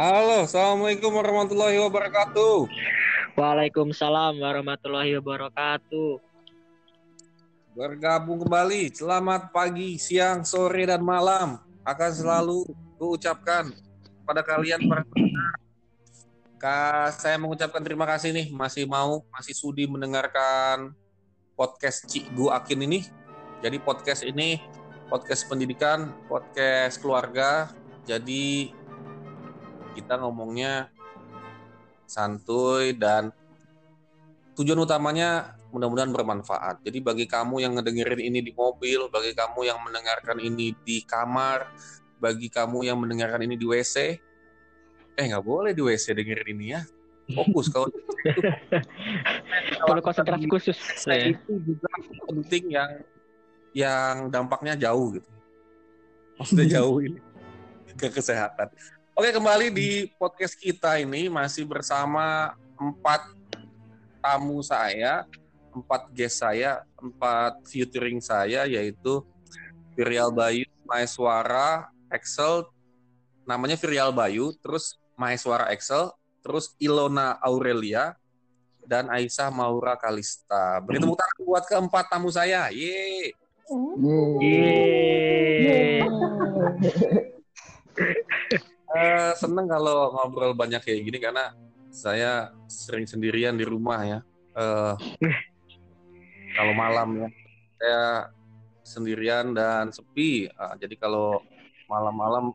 Halo, Assalamualaikum warahmatullahi wabarakatuh. Waalaikumsalam warahmatullahi wabarakatuh. Bergabung kembali, selamat pagi, siang, sore, dan malam. Akan selalu kuucapkan pada kalian para pendengar. Ka- Saya mengucapkan terima kasih nih, masih mau, masih sudi mendengarkan podcast Cik Gu Akin ini. Jadi podcast ini, podcast pendidikan, podcast keluarga. Jadi kita ngomongnya santuy dan tujuan utamanya mudah-mudahan bermanfaat. Jadi bagi kamu yang ngedengerin ini di mobil, bagi kamu yang mendengarkan ini di kamar, bagi kamu yang mendengarkan ini di WC, eh nggak boleh di WC dengerin ini ya. Fokus kalau Perlu konsentrasi khusus. Saya itu juga penting yang yang dampaknya jauh gitu. Maksudnya jauh ini ke kesehatan. Oke kembali di podcast kita ini masih bersama empat tamu saya, empat guest saya, empat featuring saya yaitu Virial Bayu, Maeswara, Excel, namanya Virial Bayu, terus Maeswara Excel, terus Ilona Aurelia, dan Aisyah Maura Kalista. Beri tepuk tangan buat keempat tamu saya. Yeay. Yeay. Eh, seneng kalau ngobrol banyak kayak gini karena saya sering sendirian di rumah ya. Eh, kalau malam ya, saya sendirian dan sepi. Ah, jadi kalau malam-malam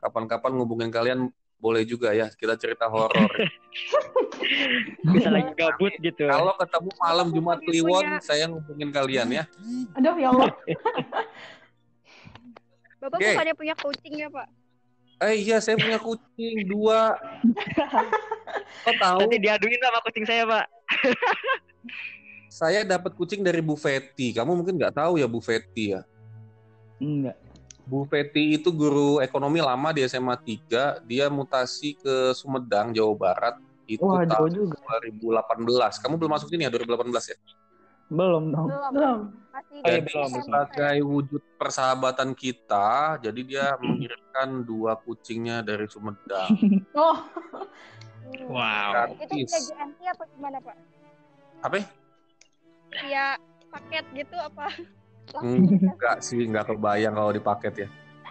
kapan-kapan ngubungin kalian boleh juga ya kita cerita horor. Bisa lagi gabut gitu. kalau ketemu malam Jumat Kliwon, saya ngubungin kalian ya. Aduh ya Allah. Bapak Oke. bukannya punya kucing ya Pak? Eh iya, saya punya kucing dua. Kok tahu? Nanti diaduin sama kucing saya, Pak. Saya dapat kucing dari Bu Feti. Kamu mungkin nggak tahu ya Bu Feti ya. Enggak. Bu Feti itu guru ekonomi lama di SMA 3. Dia mutasi ke Sumedang, Jawa Barat. Itu Wah, tahun juga. 2018. Kamu belum masuk sini ya 2018 ya? Belum dong. Belum. Belum. Masih di belum. Sebagai wujud persahabatan kita, jadi dia mengirimkan dua kucingnya dari Sumedang. Oh, Wow. Itu Gratis. via GNT apa gimana Pak? Apa? Via paket gitu apa? Enggak sih, enggak kebayang kalau di paket ya.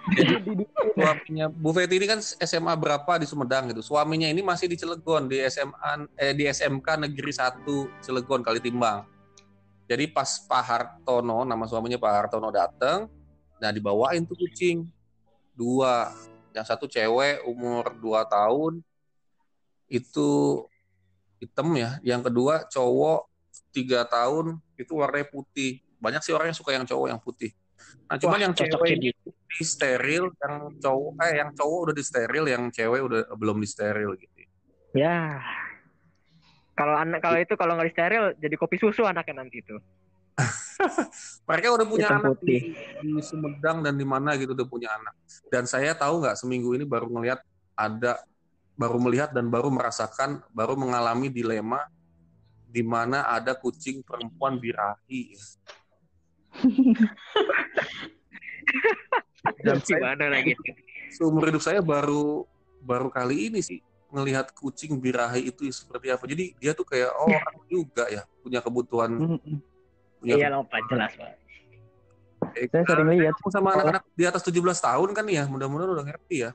Jadi suaminya Bu Feti ini kan SMA berapa di Sumedang gitu. Suaminya ini masih di Cilegon di SMA eh, di SMK Negeri 1 Cilegon Kalitimbang. Jadi pas Pak Hartono, nama suaminya Pak Hartono datang, nah dibawain tuh kucing dua. Yang satu cewek umur 2 tahun itu hitam ya. Yang kedua cowok tiga tahun itu warnanya putih. Banyak sih orang yang suka yang cowok yang putih. Nah, cuman Wah, yang cocok cewek ini di steril, yang cowok eh yang cowok udah di steril, yang cewek udah belum di steril gitu. Ya. Kalau anak kalau itu kalau nggak steril jadi kopi susu anaknya nanti itu. Mereka udah punya Hitam anak putih. di, di Sumedang dan di mana gitu udah punya anak. Dan saya tahu nggak seminggu ini baru ngelihat ada baru melihat dan baru merasakan baru mengalami dilema di mana ada kucing perempuan birahi. Dan saya Gimana lagi? seumur hidup saya baru baru kali ini sih ngelihat kucing birahi itu seperti apa. Jadi dia tuh kayak oh, orang juga ya punya kebutuhan punya Iya loh, Pak, jelas, Pak. kebutuhan. Saya sering lihat. Kamu sama anak-anak di atas 17 tahun kan ya, mudah-mudahan udah ngerti ya.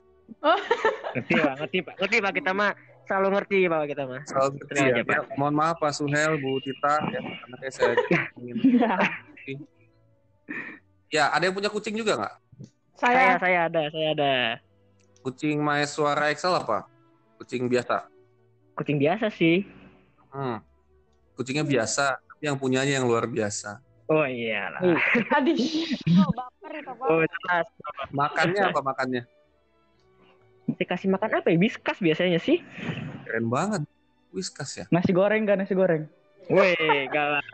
Ngerti, Pak. Ngerti, Pak. Ngerti, Pak. Kita mah selalu ngerti, Pak, kita mah. Soal ngerti ya. aja, Pak. Ya, Mohon maaf Pak Suhel, Bu Tita, ya, anaknya saya ingin. Ya, ada yang punya kucing juga nggak? Saya, saya saya ada, saya ada. Kucing Maeswara Excel apa? Kucing biasa. Kucing biasa sih. Hmm. Kucingnya biasa, tapi yang punyanya yang luar biasa. Oh iyalah. Aduh. Oh baper itu Pak. Oh jelas. Makannya apa makannya? Dikasih makan apa ya? Biskas biasanya sih. Keren banget. Whiskas ya. Nasi goreng kan nasi goreng. Wih, galak.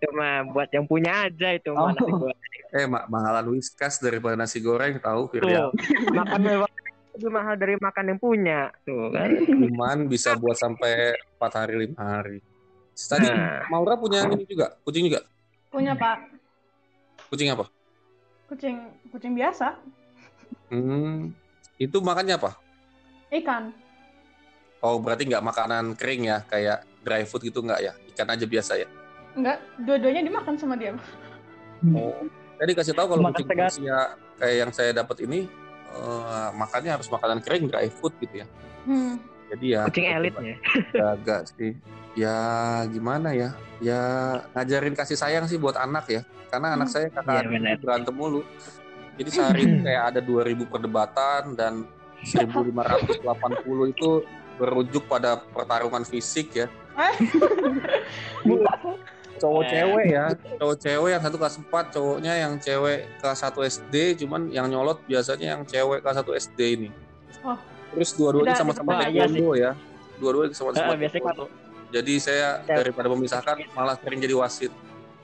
Itu mah buat yang punya aja itu mah Oh. nasi goreng. Eh, mak mahalan Whiskas daripada nasi goreng, tahu Firya. makan mewah lebih mahal dari makan yang punya. Tuh kan. Cuman bisa buat sampai 4 hari, 5 hari. Tadi Nah. Maura punya ini juga, kucing juga. punya Pak. Kucing apa? Kucing kucing biasa. Hmm, itu makannya apa? Ikan. Oh, berarti nggak makanan kering ya, kayak dry food gitu nggak ya? Ikan aja biasa ya? Enggak, dua-duanya dimakan sama dia. Oh, tadi kasih tahu kalau kucing. Persia kayak yang saya dapat ini eh, makannya harus makanan kering, dry food gitu ya. Hmm. Jadi ya Kucing elit ya. jaga sih. Ya gimana ya? Ya ngajarin kasih sayang sih buat anak ya. Karena anak Hmm. saya kakak Iya, adik benar. berantem mulu. Jadi sehari itu kayak ada 2000 perdebatan dan 1580 itu berujung pada pertarungan fisik ya. Cowok cewek ya. Cowok cewek yang satu kelas 4 cowoknya yang cewek kelas 1 SD cuman yang nyolot biasanya yang cewek kelas 1 SD ini. Oh. terus dua-duanya sama-sama taekwondo ya. Dua-duanya sama-sama taekwondo. jadi saya Ya. daripada memisahkan malah sering jadi wasit.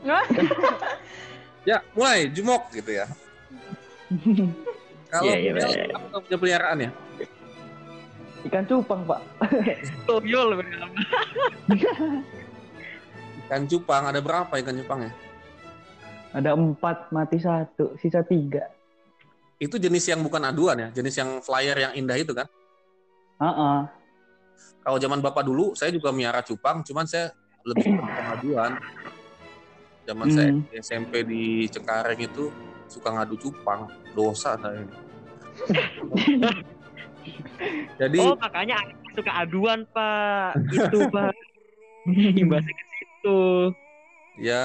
Ya mulai jumok gitu ya. Kalau Iya, iya, punya, iya. kamu tahu punya peliharaan ya? Ikan cupang, Pak. Tuyul ikan cupang ada berapa ikan cupang ya Ada empat, mati satu, sisa tiga. itu jenis yang bukan aduan ya jenis yang flyer yang indah itu kan Heeh. Kalau zaman bapak dulu, saya juga miara cupang, cuman saya lebih suka pengaduan. Zaman saya Hmm. di SMP di Cengkareng itu suka ngadu cupang, dosa saya. Jadi Oh, makanya suka aduan, Pak. Itu, Pak. Imbasnya ke situ. ya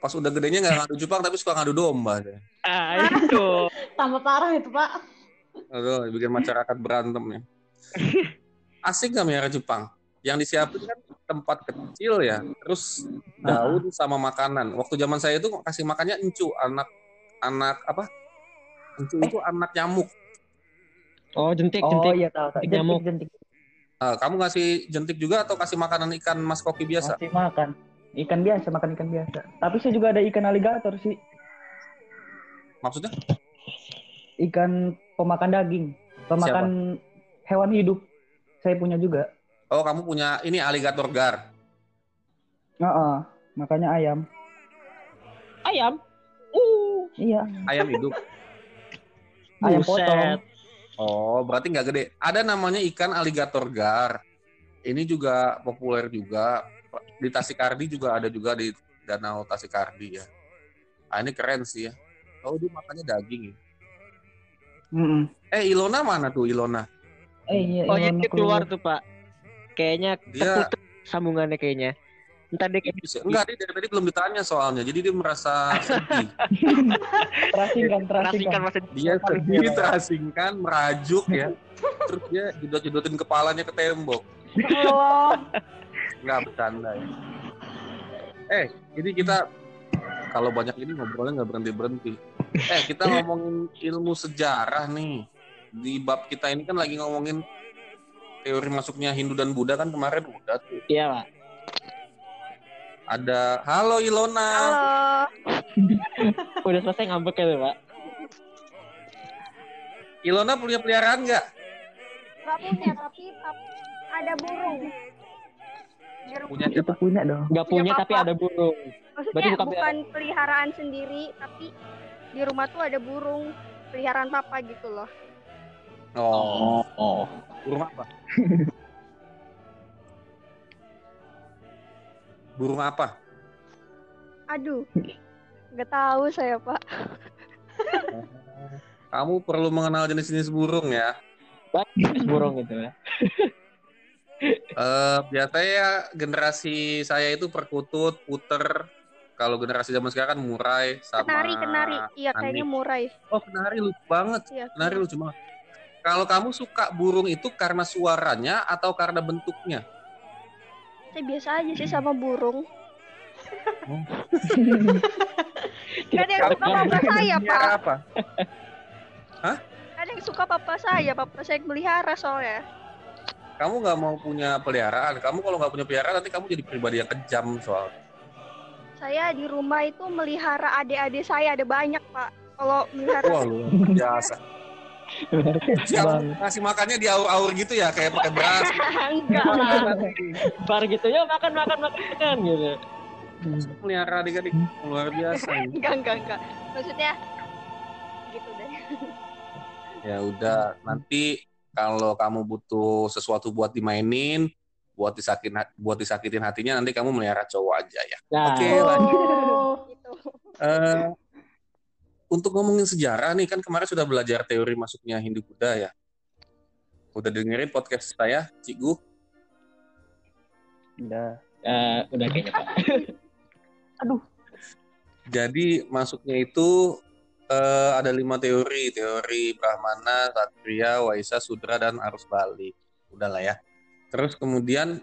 pas udah gedenya nggak ngadu cupang tapi suka ngadu domba. Ah, itu. Tambah parah itu, Pak. Aduh, bikin masyarakat berantem ya. Asik nggak miara cupang? Yang disiapin kan tempat kecil ya, terus daun sama makanan. Waktu zaman saya itu kasih makannya encu, anak anak apa? Encu itu anak nyamuk. Oh, jentik, Oh iya tahu, tahu. Jentik nyamuk. Jentik, Eh, kamu ngasih jentik juga atau kasih makanan ikan mas koki biasa? Masih makan. Ikan biasa, makan ikan biasa. Tapi saya juga ada ikan aligator sih. Maksudnya? Ikan pemakan daging. Pemakan hewan hidup. Saya punya juga. Oh, kamu punya ini aligator gar. Heeh. Makanya ayam. Ayam. Uh. Iya, Ayam hidup. ayam Buset. potong. Oh, berarti nggak gede. Ada namanya ikan aligator gar. Ini juga populer juga. Di Tasikardi juga ada juga di Danau Tasikardi ya. Ah, ini keren sih ya. Oh, dia makannya daging ya. Mm-mm. Eh, Ilona mana tuh Ilona? Eh, iya, Oh, iya, dia keluar tuh, Pak. Kayaknya Dia terputus sambungannya kayaknya. Entar dia kayak enggak dia dari tadi belum ditanya soalnya. Jadi dia merasa sedih. Terasingkan, terasingkan. Dia sedih, terasingkan, merajuk ya. Terus dia jedot-jedotin kepalanya ke tembok. Allah. Nggak bercanda ya. Eh, ini kita kalau banyak ini ngobrolnya nggak berhenti berhenti. Eh, kita ngomongin ilmu sejarah nih. Di bab kita ini kan lagi ngomongin teori masuknya Hindu dan Buddha kan kemarin udah tuh. Iya, Pak. Ada Halo Ilona. Halo. Udah selesai ngambek ya, Pak. Ilona punya peliharaan nggak? Gak punya, tapi tap- ada burung. Punya Itu punya dong. Nggak punya Punya tapi ada burung. Maksudnya Berarti bukan bukan peliharaan sendiri, tapi di rumah tuh ada burung peliharaan papa gitu loh. Oh, oh. burung apa? burung apa? Aduh, nggak tahu saya pak. Kamu perlu mengenal jenis-jenis burung ya. burung gitu ya. Eh biasanya generasi saya itu perkutut, puter. Kalau generasi zaman sekarang kan murai sama Kenari, kenari. Iya, kayaknya murai. Oh, kenari lucu banget. Iya. Kenari lucu banget. Kalau kamu suka burung itu karena suaranya atau karena bentuknya? Saya biasa aja sih sama burung. Oh. Gak ada yang suka papa saya, Pak. apa? Gak ada yang suka papa saya. Papa saya yang melihara soalnya. Kamu nggak mau punya peliharaan. Kamu kalau nggak punya peliharaan nanti kamu jadi pribadi yang kejam soal. Saya di rumah itu melihara adik-adik saya. Ada banyak, Pak. Kalau melihara Wah luar biasa. Ngasih makannya di aur-aur gitu ya kayak pakai beras. enggak lah. Bar gitu ya makan makan makan makan gitu. Melihara adik-adik luar biasa. Enggak, enggak, enggak. Maksudnya gitu deh. Ya udah nanti kalau kamu butuh sesuatu buat dimainin, buat disakitin buat disakitin hatinya nanti kamu melihara cowok aja ya. Nah, Oke, lanjut. Oh. Gitu. Eh, untuk ngomongin sejarah nih kan kemarin sudah belajar teori masuknya Hindu Buddha ya. Udah dengerin podcast saya, Cikgu? Udah. eh, udah kayaknya Pak. Jadi masuknya itu eh, ada lima teori, teori Brahmana, Satria, Waisa, Sudra, dan arus balik. Udahlah ya. Terus kemudian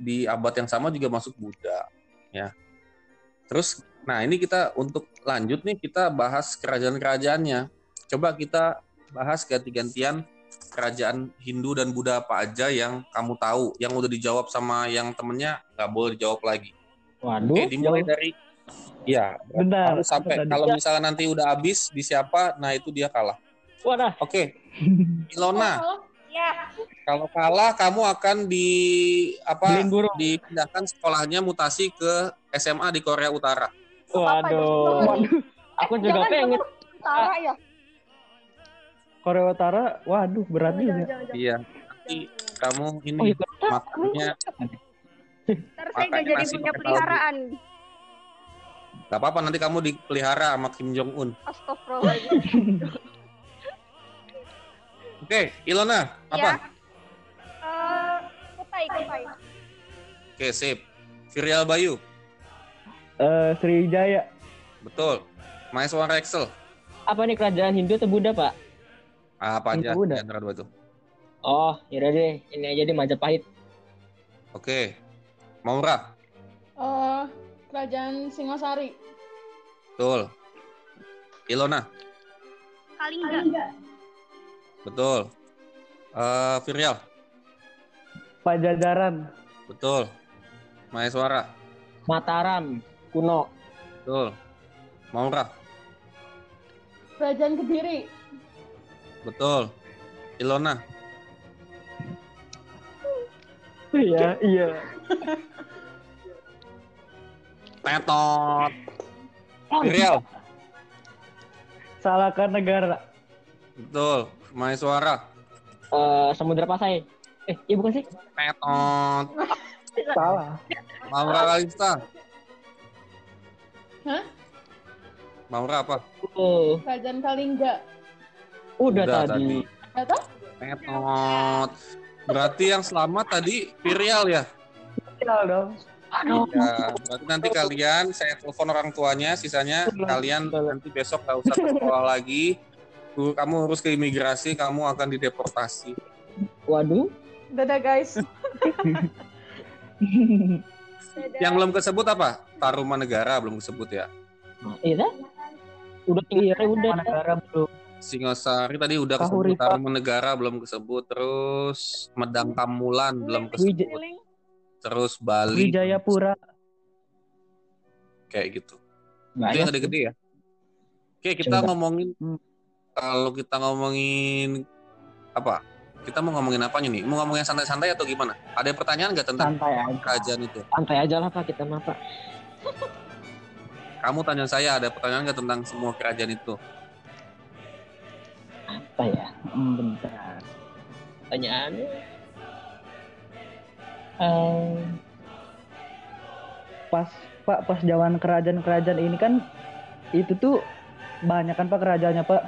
di abad yang sama juga masuk Buddha, ya. Terus, nah ini kita untuk lanjut nih kita bahas kerajaan-kerajaannya. Coba kita bahas ganti-gantian kerajaan Hindu dan Buddha apa aja yang kamu tahu, yang udah dijawab sama yang temennya nggak boleh dijawab lagi. Waduh, Oke, dimulai jauh. dari ya Bentar. harus sampai kalau misalnya nanti udah habis di siapa, nah itu dia kalah. Wadah, Oke, Ilona, Oh, Ya, kalau kalah kamu akan di apa dipindahkan sekolahnya mutasi ke SMA di Korea Utara. Apa-apa, Waduh. jangan- Aku juga jangan, pengen. jangan. Utara ya. Korea Utara, waduh berat juga. Iya, nanti kamu ini Oh, itu. makannya Ntar saya Makan jadi nasi punya peliharaan. nggak apa-apa nanti kamu dipelihara sama Kim Jong Un. Astagfirullahaladzim. Oke, Ilona, apa? Ya. Eh, kutai, kutai. Oke, sip. Virial Bayu, Eh, Sriwijaya, betul. Maeswara Excel, Apa nih kerajaan Hindu atau Buddha, Pak? apa aja Hindu udah. di antara dua itu? Oh, yaudah deh. Ini aja deh Majapahit. Oke, Maura, eh, kerajaan Singosari. betul. Ilona, Kalingga. betul. Eh Virial, Pajajaran, betul. Maeswara, Mataram, kuno. betul. Maura, Kerajaan Kediri. betul. Ilona, iya iya. Tetot. Virial, Salahkan negara, betul. Maeswara, Eh, Samudra Pasai. Eh, iya bukan sih? tetot. salah. Maura Kalista. Hah? Maura apa? Oh, Kerajaan Kalingga. udah, tadi. Atau? Tetot. Berarti yang selamat tadi Virial ya? Iya dong. Aduh. Ya, berarti nanti kalian saya telepon orang tuanya, sisanya kalian nanti besok nggak usah ke sekolah lagi. Kamu urus ke imigrasi, kamu akan dideportasi. Waduh. Dadah guys. Yang belum kesebut apa? Taruman negara belum kesebut ya. Iya dah. Udah tinggi ya, udah. negara belum. Singosari tadi udah kesebut. Taruman negara belum kesebut, terus Medang Kamulan belum kesebut, terus Bali Wijayapura, kayak gitu. Itu Banyak. yang gede-gede ya. Oke, kita Coba. ngomongin Hmm. kalau kita ngomongin apa? Kita mau ngomongin apanya nih? Mau ngomongin santai-santai atau gimana? Ada pertanyaan nggak tentang santai aja. kerajaan itu? Santai aja lah Pak kita mah Pak. Kamu tanya saya ada pertanyaan nggak tentang semua kerajaan itu? Apa ya? Hmm, bentar. Pertanyaannya. Eh, Pas Pak pas zaman kerajaan-kerajaan ini kan itu tuh banyak kan Pak kerajaannya Pak.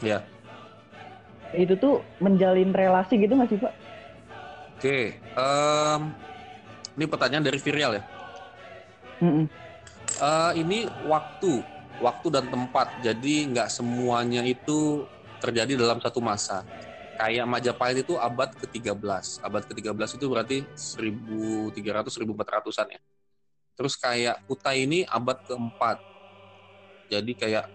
Ya. Itu tuh menjalin relasi gitu nggak sih Pak? Oke. em, ini pertanyaan dari Virial ya. Mm-mm. Eh, ini waktu, waktu dan tempat. Jadi nggak semuanya itu terjadi dalam satu masa. Kayak Majapahit itu abad ke-13. Abad ke-13 itu berarti 1300 1400-an ya. Terus kayak Kutai ini abad keempat. Jadi kayak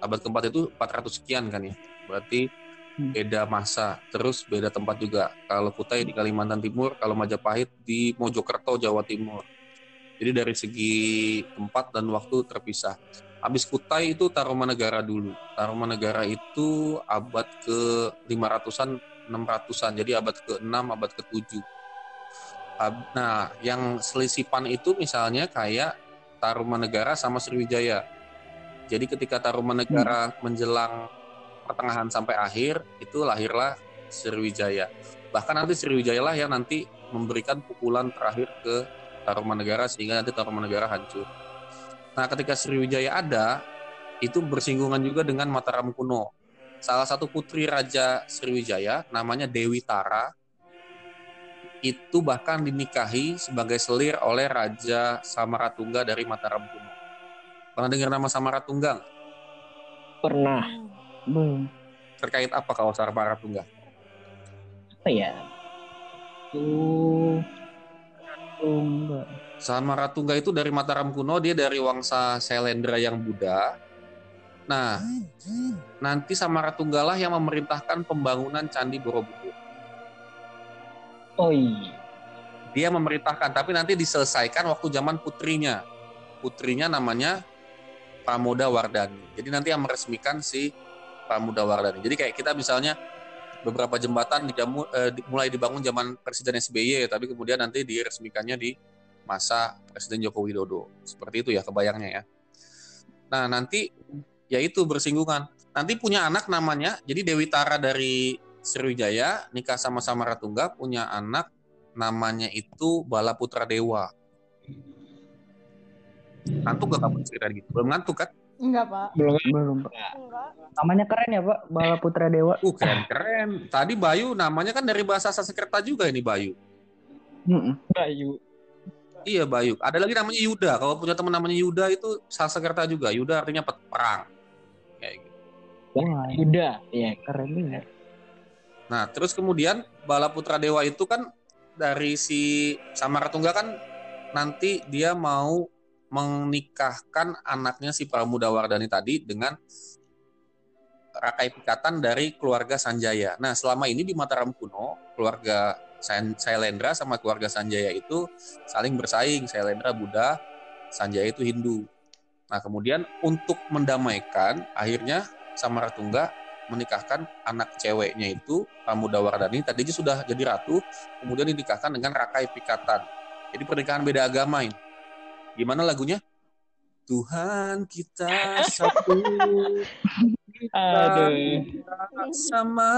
abad keempat itu 400 sekian kan ya. Berarti. Beda masa, terus beda tempat juga. Kalau Kutai di Kalimantan Timur, kalau Majapahit di Mojokerto, Jawa Timur. Jadi dari segi tempat dan waktu terpisah. Habis Kutai itu Tarumanegara dulu. Tarumanegara itu abad ke 500-an, 600-an. Jadi abad ke-6, abad ke-7. Ab- Nah, yang selisipan itu misalnya kayak Tarumanegara sama Sriwijaya. Jadi ketika Tarumanegara menjelang pertengahan sampai akhir itu lahirlah Sriwijaya. Bahkan nanti Sriwijaya lah yang nanti memberikan pukulan terakhir ke Tarumanegara sehingga nanti Tarumanegara hancur. Nah, ketika Sriwijaya ada, itu bersinggungan juga dengan Mataram kuno. Salah satu putri Raja Sriwijaya namanya Dewi Tara itu bahkan dinikahi sebagai selir oleh Raja Samaratungga dari Mataram kuno. Pernah dengar nama Samaratungga? Pernah Belum. Terkait apa kalau Samaratungga? apa ya? Tuh Enggak. Samaratungga itu dari Mataram kuno, dia dari wangsa Selendra yang Buddha. Nah, nanti Samaratungga lah yang memerintahkan pembangunan Candi Borobudur. oh iya. Dia memerintahkan, tapi nanti diselesaikan waktu zaman putrinya. Putrinya namanya Pramoda Wardani. Jadi nanti yang meresmikan si Pramoda Wardani. Jadi kayak kita misalnya beberapa jembatan dijamu- eh, mulai dibangun zaman Presiden SBY, tapi kemudian nanti diresmikannya di masa Presiden Joko Widodo. Seperti itu ya kebayangnya ya. Nah nanti ya itu bersinggungan. Nanti punya anak namanya, jadi Dewi Tara dari Sriwijaya nikah sama Samaratungga punya anak namanya itu Bala Putra Dewa. Ngantuk gak kamu cerita gitu? Belum ngantuk kan? Enggak, Pak. Belum Belum, Pak. Enggak. Namanya keren ya, Pak. Bala Putra Dewa. Uh keren keren. Tadi Bayu namanya kan dari bahasa Sanskerta juga ini Bayu. Mm-mm. Bayu. Iya Bayu. Ada lagi namanya Yuda. Kalau punya teman namanya Yuda itu Sanskerta juga. Yuda artinya pet- perang. Kayak gitu. Wah, ya. keren juga. Nah terus kemudian Bala Putra Dewa itu kan dari si Samaratungga kan nanti dia mau menikahkan anaknya si Pramuda Wardani tadi dengan Rakai Pikatan dari keluarga Sanjaya. Nah, selama ini di Mataram kuno, keluarga Sailendra sama keluarga Sanjaya itu saling bersaing. Sailendra Buddha, Sanjaya itu Hindu. Nah, kemudian untuk mendamaikan, akhirnya Samaratungga menikahkan anak ceweknya itu Pramuda Wardani. Tadinya sudah jadi ratu, kemudian dinikahkan dengan Rakai Pikatan. Jadi pernikahan beda agama ini. Gimana lagunya? Tuhan kita satu, Aduh. sama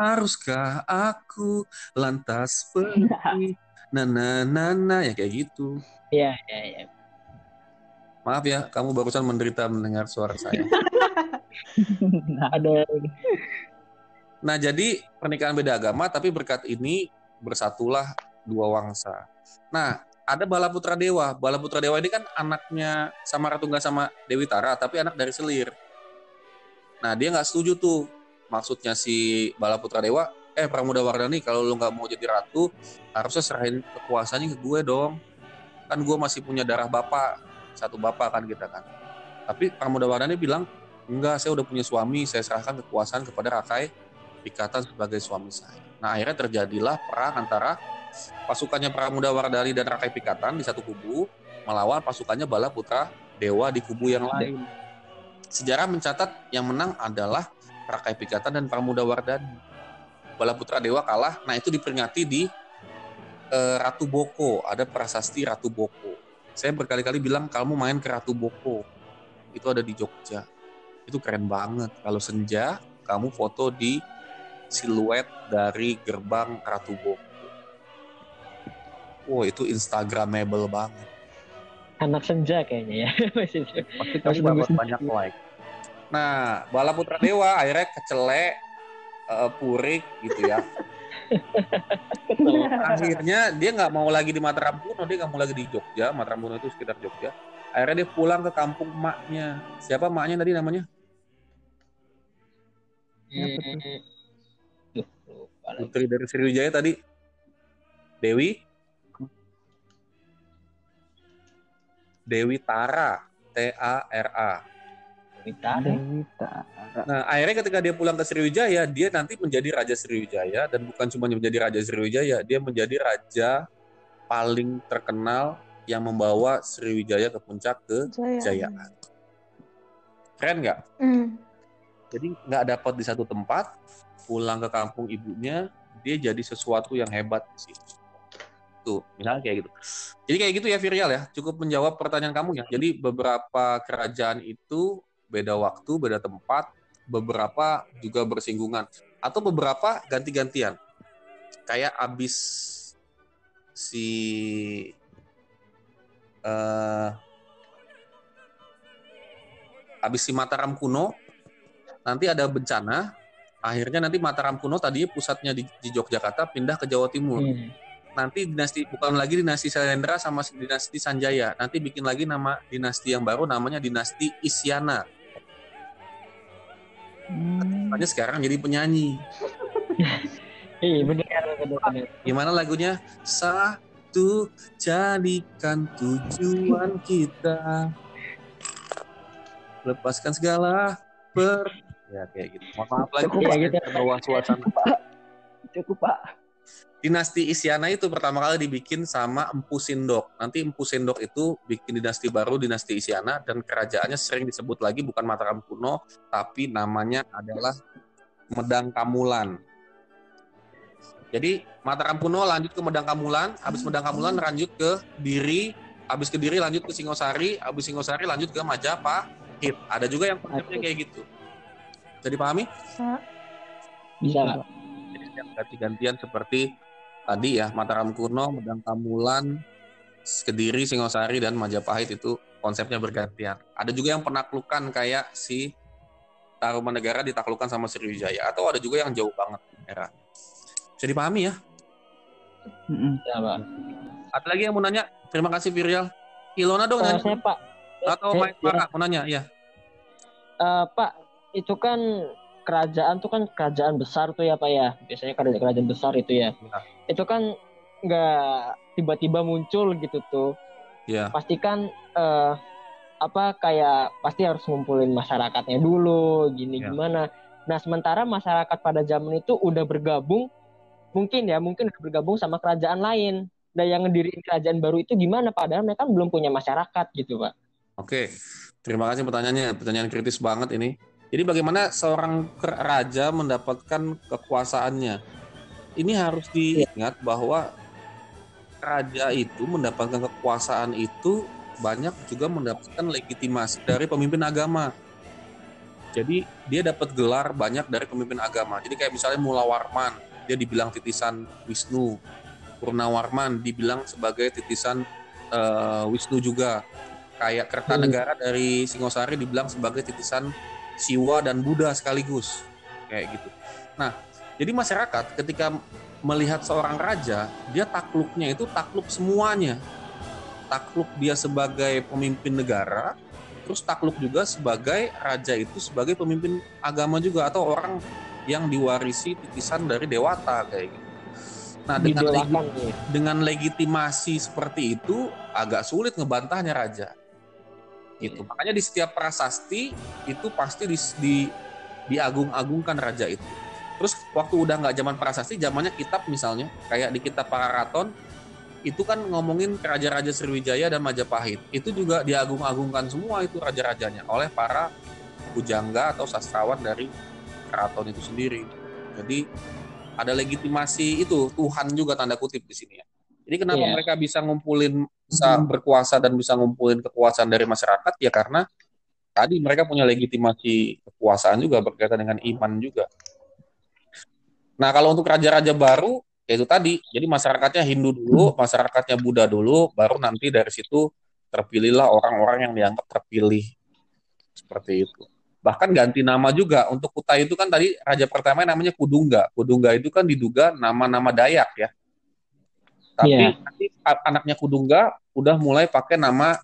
haruskah aku lantas pergi na na na na ya kayak gitu Ya, ya, ya. maaf ya kamu barusan menderita mendengar suara saya Ada. nah jadi pernikahan beda agama tapi berkat ini bersatulah dua wangsa nah ada Balaputra Dewa. Balaputra Dewa ini kan anaknya sama Ratungga sama Dewi Tara tapi anak dari Selir. Nah dia nggak setuju tuh. Maksudnya si Balaputra Dewa eh Pramuda Wardani kalau lu nggak mau jadi ratu harusnya serahin kekuasaannya ke gue dong. Kan gue masih punya darah bapak satu bapak kan kita kan. Tapi Pramuda Wardani bilang enggak saya udah punya suami saya serahkan kekuasaan kepada Rakai Pikatan sebagai suami saya. Nah akhirnya terjadilah perang antara pasukannya Pramuda Wardani dan Rakai Pikatan di satu kubu melawan pasukannya Bala Putra Dewa di kubu yang lain. Sejarah mencatat yang menang adalah Rakai Pikatan dan Pramuda Wardani Bala Putra Dewa kalah nah itu diperingati di eh, Ratu Boko. Ada prasasti Ratu Boko. Saya berkali-kali bilang kamu main ke Ratu Boko. Itu ada di Jogja. Itu keren banget. Kalau senja kamu foto di siluet dari gerbang Ratu Boko wow itu instagramable banget. Anak senja kayaknya ya. Masih pasti dapat banyak like. Nah Bala Putra Dewa akhirnya kecelek eh, purik gitu ya. Akhirnya dia nggak mau lagi di Mataram kuno dia nggak mau lagi di Jogja. Mataram kuno itu sekitar Jogja. Akhirnya dia pulang ke kampung emaknya. Siapa emaknya tadi namanya? Hmm. Putri dari Sriwijaya tadi. Dewi Dewi Tara T A R A Dewi Tara. Nah, akhirnya ketika dia pulang ke Sriwijaya, dia nanti menjadi Raja Sriwijaya dan bukan cuma menjadi Raja Sriwijaya, dia menjadi raja paling terkenal yang membawa Sriwijaya ke puncak kejayaan. Keren nggak? Hmm. Jadi nggak dapat di satu tempat, pulang ke kampung ibunya, dia jadi sesuatu yang hebat sih. Tuh, misalnya kayak gitu. Jadi kayak gitu ya Virial ya, cukup menjawab pertanyaan kamu ya. Jadi beberapa kerajaan itu beda waktu, beda tempat, beberapa juga bersinggungan atau beberapa ganti-gantian. Kayak abis si eh abis si Mataram kuno nanti ada bencana akhirnya nanti Mataram kuno tadinya pusatnya di, di Yogyakarta pindah ke Jawa Timur Hmm. Nanti dinasti bukan lagi dinasti Sailendra sama dinasti Sanjaya. Nanti bikin lagi nama dinasti yang baru namanya dinasti Isyana. Hmm. sekarang jadi penyanyi. Iya benar gimana lagunya? Satu jadikan tujuan kita. Lepaskan segala per. Ya kayak gitu. Mohon maaf lagi Cukup. Iya, gitu. suasana. Cukup pak. Dinasti Isyana itu pertama kali dibikin sama Empu Sindok. Nanti Empu Sindok itu bikin dinasti baru, dinasti Isyana, dan kerajaannya sering disebut lagi bukan Mataram kuno, tapi namanya adalah Medang Kamulan. Jadi Mataram kuno lanjut ke Medang Kamulan, habis Medang Kamulan lanjut ke Diri, habis ke Diri lanjut ke Singosari, habis Singosari lanjut ke Majapahit. Ada juga yang konsepnya kayak gitu. Bisa dipahami? Bisa Pak. Setiap ganti-gantian seperti tadi ya Mataram kuno, Medang Kamulan, Kediri, Singosari dan Majapahit itu konsepnya bergantian. Ada juga yang penaklukan kayak si Tarumanegara ditaklukkan sama Sriwijaya atau ada juga yang jauh banget era. Bisa dipahami ya? Bisa Pak. Ada lagi yang mau nanya? Terima kasih Virial. Ilona dong Eh, nanya. saya Pak. Atau saya- Mike Mara mau nanya? Ya. Eh, Pak, itu kan kerajaan tuh kan kerajaan besar tuh ya Pak ya. Biasanya kerajaan kerajaan besar itu ya. Ya. Itu kan nggak tiba-tiba muncul gitu tuh. Ya. Pastikan eh, apa kayak pasti harus ngumpulin masyarakatnya dulu, gini Ya. gimana. Nah sementara masyarakat pada zaman itu udah bergabung, mungkin ya mungkin udah bergabung sama kerajaan lain. Dan yang ngediriin kerajaan baru itu gimana? Padahal mereka kan belum punya masyarakat gitu Pak. Oke. Terima kasih pertanyaannya. Pertanyaan kritis banget ini. Jadi bagaimana seorang raja mendapatkan kekuasaannya? Ini harus diingat bahwa raja itu mendapatkan kekuasaan itu banyak juga mendapatkan legitimasi dari pemimpin agama. Jadi dia dapat gelar banyak dari pemimpin agama. Jadi kayak misalnya Mula Warman, dia dibilang titisan Wisnu. Purnawarman dibilang sebagai titisan eh, Wisnu juga. Kayak Kertanegara dari Singosari dibilang sebagai titisan Siwa dan Buddha sekaligus. Kayak gitu. Nah, jadi masyarakat ketika melihat seorang raja, dia takluknya itu takluk semuanya. Takluk dia sebagai pemimpin negara, terus takluk juga sebagai raja itu sebagai pemimpin agama juga atau orang yang diwarisi titisan dari dewata kayak gitu. Nah, dengan legi- nih. dengan legitimasi seperti itu agak sulit ngebantahnya raja. Gitu. Makanya di setiap prasasti itu pasti di, di- diagung-agungkan raja itu. Terus waktu udah nggak zaman prasasti, zamannya kitab misalnya, kayak di kitab Pararaton itu kan ngomongin raja-raja Sriwijaya dan Majapahit. Itu juga diagung-agungkan semua itu raja-rajanya oleh para pujangga atau sastrawan dari keraton itu sendiri. Jadi ada legitimasi itu Tuhan juga tanda kutip di sini ya. Jadi kenapa Iya. mereka bisa ngumpulin bisa berkuasa dan bisa ngumpulin kekuasaan dari masyarakat ya karena tadi mereka punya legitimasi kekuasaan juga berkaitan dengan iman juga. Nah, kalau untuk raja-raja baru ya itu tadi. Jadi masyarakatnya Hindu dulu, masyarakatnya Buddha dulu, baru nanti dari situ terpilihlah orang-orang yang dianggap terpilih. Seperti itu. Bahkan ganti nama juga. Untuk Kutai itu kan tadi raja pertama namanya Kudungga. Kudungga itu kan diduga nama-nama Dayak ya. Tapi Iya. nanti anaknya Kudungga udah mulai pakai nama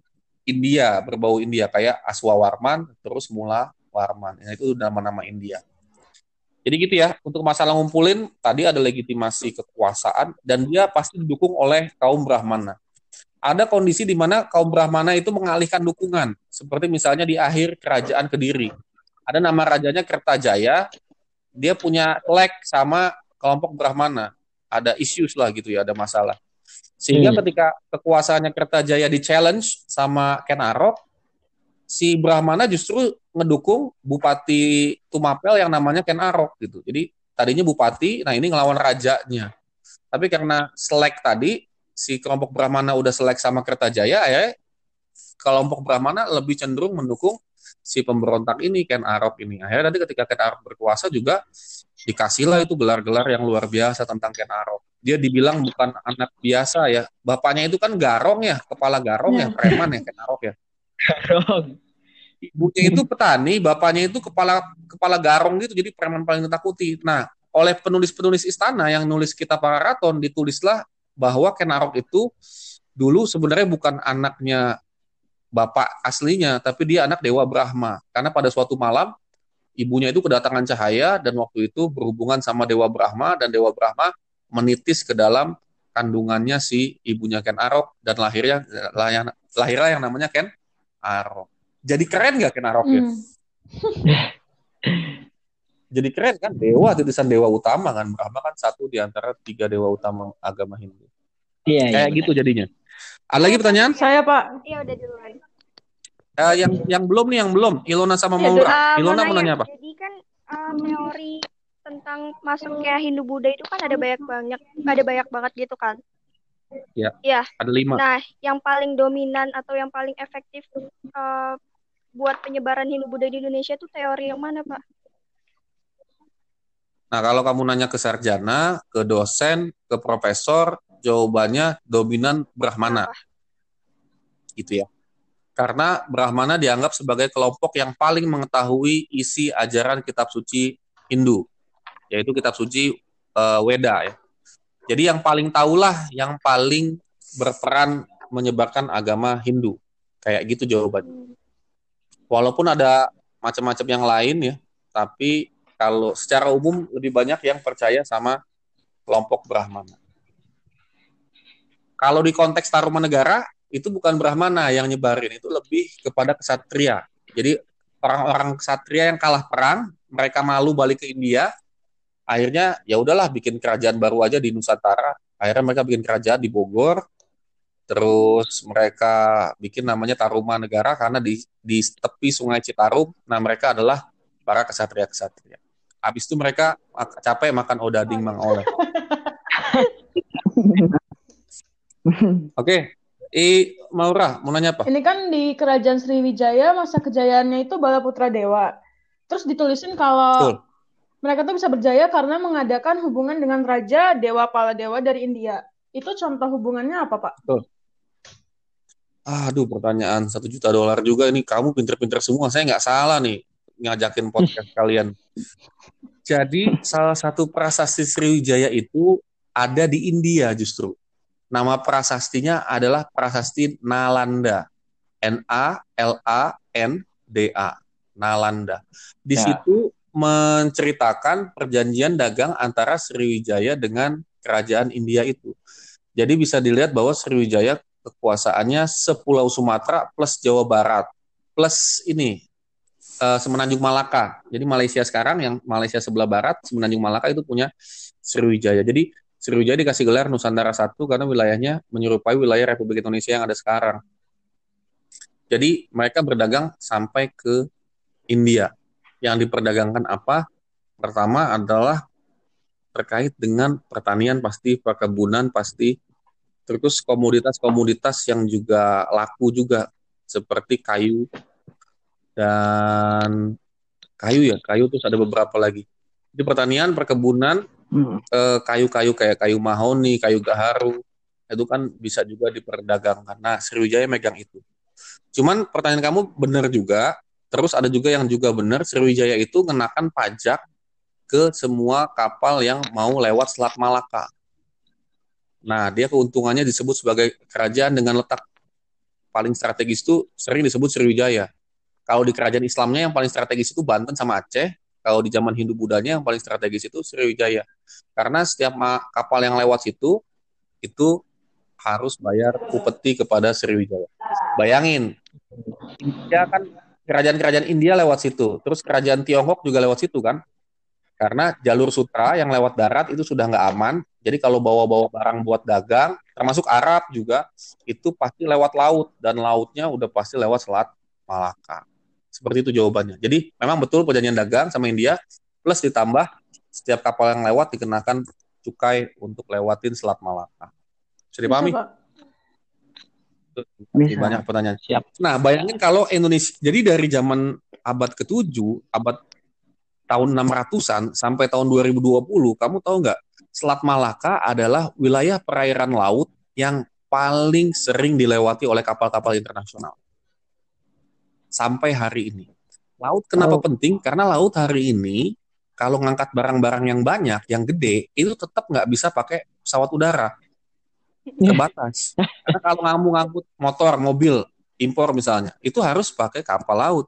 India, berbau India kayak Aswawarman, terus Mula Warman. Nah, itu nama-nama India. Jadi gitu ya, untuk masalah ngumpulin tadi ada legitimasi kekuasaan dan dia pasti didukung oleh kaum Brahmana. Ada kondisi di mana kaum Brahmana itu mengalihkan dukungan, seperti misalnya di akhir kerajaan Kediri. Ada nama rajanya Kertajaya, dia punya leg sama kelompok Brahmana. Ada issues lah gitu ya, ada masalah. Sehingga Hmm. ketika kekuasaannya Kertajaya di challenge sama Ken Arok, si Brahmana justru ngedukung Bupati Tumapel yang namanya Ken Arok gitu. Jadi tadinya Bupati, nah ini ngelawan rajanya. Tapi karena selek tadi, si kelompok Brahmana udah selek sama Kertajaya, ya kelompok Brahmana lebih cenderung mendukung si pemberontak ini Ken Arok ini. Akhirnya nanti ketika Ken Arok berkuasa juga dikasihlah itu gelar-gelar yang luar biasa tentang Ken Arok. Dia dibilang bukan anak biasa ya. Bapaknya itu kan garong ya, kepala garong ya, preman ya Ken Arok ya. Ibunya itu petani, bapaknya itu kepala kepala garong gitu, jadi preman paling ditakuti. Nah, oleh penulis-penulis istana yang nulis kitab raton ditulislah bahwa Ken Arok itu dulu sebenarnya bukan anaknya bapak aslinya, tapi dia anak Dewa Brahma. Karena pada suatu malam ibunya itu kedatangan cahaya dan waktu itu berhubungan sama Dewa Brahma dan Dewa Brahma menitis ke dalam kandungannya si ibunya Ken Arok dan lahirnya lahirlah yang namanya Ken Arok. Jadi keren gak Ken Arok ya? Hmm. Jadi keren kan dewa titisan dewa utama kan Brahma kan satu di antara tiga dewa utama agama Hindu. Iya, iya. Kayak gitu jadinya. Ada lagi pertanyaan? Saya Pak. Iya udah duluan. Eh, yang yang belum nih yang belum Ilona sama Iya, Maura. Uh, Ilona mau nanya apa? Jadi kan uh, teori tentang masuknya Hindu Buddha itu kan ada banyak banyak ada banyak banget gitu kan. Ada lima. Nah, yang paling dominan atau yang paling efektif uh, buat penyebaran Hindu Buddha di Indonesia itu teori yang mana, Pak? Nah kalau kamu nanya ke sarjana, ke dosen, ke profesor, jawabannya dominan Brahmana. Kenapa? Gitu ya. Karena Brahmana dianggap sebagai kelompok yang paling mengetahui isi ajaran kitab suci Hindu, yaitu kitab suci eh, Weda ya. Jadi yang paling tahulah yang paling berperan menyebarkan agama Hindu. Kayak gitu jawabannya. Walaupun ada macam-macam yang lain ya, tapi kalau secara umum lebih banyak yang percaya sama kelompok Brahmana. Kalau di konteks Tarumanegara itu bukan Brahmana yang nyebarin, itu lebih kepada kesatria. Jadi orang-orang kesatria yang kalah perang, mereka malu balik ke India, akhirnya ya udahlah bikin kerajaan baru aja di Nusantara. Akhirnya mereka bikin kerajaan di Bogor, terus mereka bikin namanya Tarumanegara karena di di tepi Sungai Citarum, nah mereka adalah para kesatria-kesatria. Habis itu mereka capek makan odading mang oleh. Oke, I Maura mau nanya apa? Ini kan di Kerajaan Sriwijaya masa kejayaannya itu Bala Putra Dewa. Terus ditulisin kalau Betul. mereka tuh bisa berjaya karena mengadakan hubungan dengan Raja Dewa Pala Dewa dari India. Itu contoh hubungannya apa, Pak? Aduh, pertanyaan satu juta dolar juga ini. Kamu pinter-pinter semua. Saya nggak salah nih ngajakin podcast kalian. Jadi salah satu prasasti Sriwijaya itu ada di India justru. Nama prasastinya adalah prasasti Nalanda. N A L A N D A. Nalanda. Di Ya. situ menceritakan perjanjian dagang antara Sriwijaya dengan kerajaan India itu. Jadi bisa dilihat bahwa Sriwijaya kekuasaannya sepulau Sumatera plus Jawa Barat plus ini eh, Semenanjung Malaka. Jadi Malaysia sekarang yang Malaysia sebelah barat, Semenanjung Malaka itu punya Sriwijaya. Jadi Sriwijaya dikasih gelar Nusantara satu karena wilayahnya menyerupai wilayah Republik Indonesia yang ada sekarang. Jadi mereka berdagang sampai ke India. Yang diperdagangkan apa? Pertama adalah terkait dengan pertanian pasti, perkebunan pasti, terus komoditas-komoditas yang juga laku juga seperti kayu dan kayu ya, kayu terus ada beberapa lagi. Jadi pertanian, perkebunan, Hmm. eh, kayu-kayu kayak kayu mahoni, kayu gaharu, itu kan bisa juga diperdagangkan. Nah, Sriwijaya megang itu. Cuman pertanyaan kamu benar juga, terus ada juga yang juga benar, Sriwijaya itu ngenakan pajak ke semua kapal yang mau lewat Selat Malaka. Nah, dia keuntungannya disebut sebagai kerajaan dengan letak paling strategis itu sering disebut Sriwijaya. Kalau di kerajaan Islamnya yang paling strategis itu Banten sama Aceh, kalau di zaman Hindu Budanya yang paling strategis itu Sriwijaya. Karena setiap kapal yang lewat situ itu harus bayar upeti kepada Sriwijaya. Bayangin, India kan kerajaan-kerajaan India lewat situ, terus kerajaan Tiongkok juga lewat situ kan? Karena jalur sutra yang lewat darat itu sudah nggak aman, jadi kalau bawa-bawa barang buat dagang, termasuk Arab juga, itu pasti lewat laut dan lautnya udah pasti lewat Selat Malaka. Seperti itu jawabannya. Jadi memang betul perjanjian dagang sama India, plus ditambah setiap kapal yang lewat dikenakan cukai untuk lewatin Selat Malaka. Bisa dipahami? Bisa, Pak. Bisa. Banyak pertanyaan. Siap. Nah, bayangin kalau Indonesia, jadi dari zaman abad ke-7, abad tahun 600-an sampai tahun 2020, kamu tahu nggak, Selat Malaka adalah wilayah perairan laut yang paling sering dilewati oleh kapal-kapal internasional. Sampai hari ini. Laut kenapa Oh. penting? Karena laut hari ini, kalau ngangkat barang-barang yang banyak, yang gede, itu tetap nggak bisa pakai pesawat udara. Terbatas. Karena kalau kamu ngangkut motor, mobil, impor misalnya, itu harus pakai kapal laut.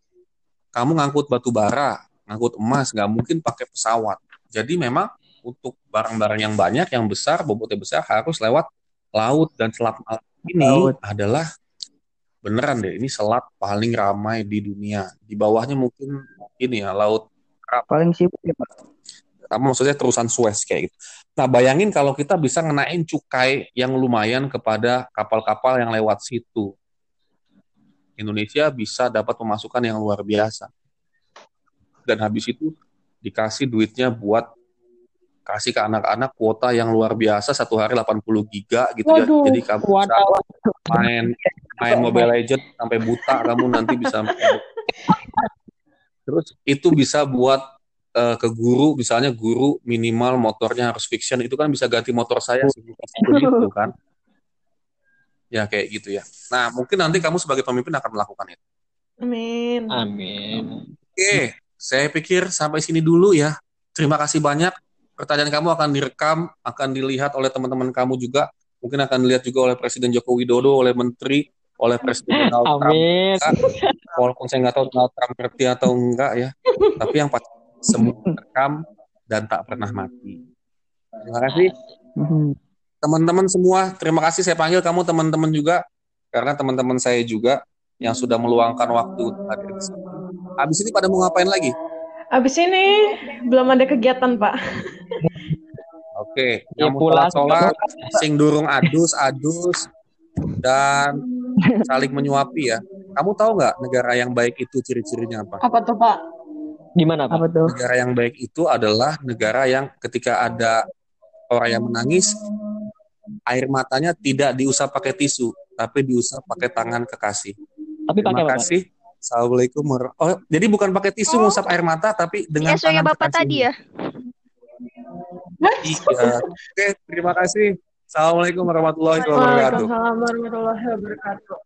Kamu ngangkut batu bara, ngangkut emas, nggak mungkin pakai pesawat. Jadi memang untuk barang-barang yang banyak, yang besar, bobotnya besar, harus lewat laut. Dan Selat Malaka ini Laut. adalah beneran deh, ini selat paling ramai di dunia. Di bawahnya mungkin ini ya, laut Paling sibuk ya Pak. apa maksudnya terusan Suez kayak gitu. Nah, bayangin kalau kita bisa ngenain cukai yang lumayan kepada kapal-kapal yang lewat situ. Indonesia bisa dapat pemasukan yang luar biasa. Dan habis itu dikasih duitnya buat kasih ke anak-anak kuota yang luar biasa satu hari 80 giga gitu ya. Waduh. Jadi kamu bisa main main Mobile Legends sampai buta kamu nanti bisa terus itu bisa buat eh, ke guru misalnya guru minimal motornya harus fiction itu kan bisa ganti motor saya begitu kan. Ya kayak gitu ya. Nah mungkin nanti kamu sebagai pemimpin akan melakukan itu. Amin. Amin. oke saya pikir sampai sini dulu ya. Terima kasih banyak. Pertanyaan kamu akan direkam akan dilihat oleh teman-teman kamu juga. Mungkin akan dilihat juga oleh Presiden Joko Widodo oleh Menteri oleh Presiden Donald Trump Amin. Walaupun saya nggak tahu Donald Trump ngerti atau enggak ya, tapi yang pasti semua terekam dan tak pernah mati. Terima kasih Mhm. teman-teman semua. Terima kasih saya panggil kamu teman-teman juga karena teman-teman saya juga yang sudah meluangkan waktu untuk hadir di sini. Habis ini pada mau ngapain lagi? Abis ini belum ada kegiatan, Pak. Oke, Ya, kamu pulang. sholat, sing durung adus, adus, dan saling menyuapi ya. Kamu tahu nggak negara yang baik itu ciri-cirinya apa? Apa tuh, Pak? Gimana, Pak? Apa tuh? negara yang baik itu adalah negara yang ketika ada orang yang menangis, air matanya tidak diusap pakai tisu, tapi diusap pakai tangan kekasih. Tapi pakai Terima kasih. Assalamualaikum. war- Oh, jadi bukan pakai tisu ngusap air mata, tapi dengan SO-nya tangan Bapak kekasih. tadi ya? Iya. Oke, terima kasih. Assalamualaikum warahmatullahi wabarakatuh. Waalaikumsalam warahmatullahi wabarakatuh.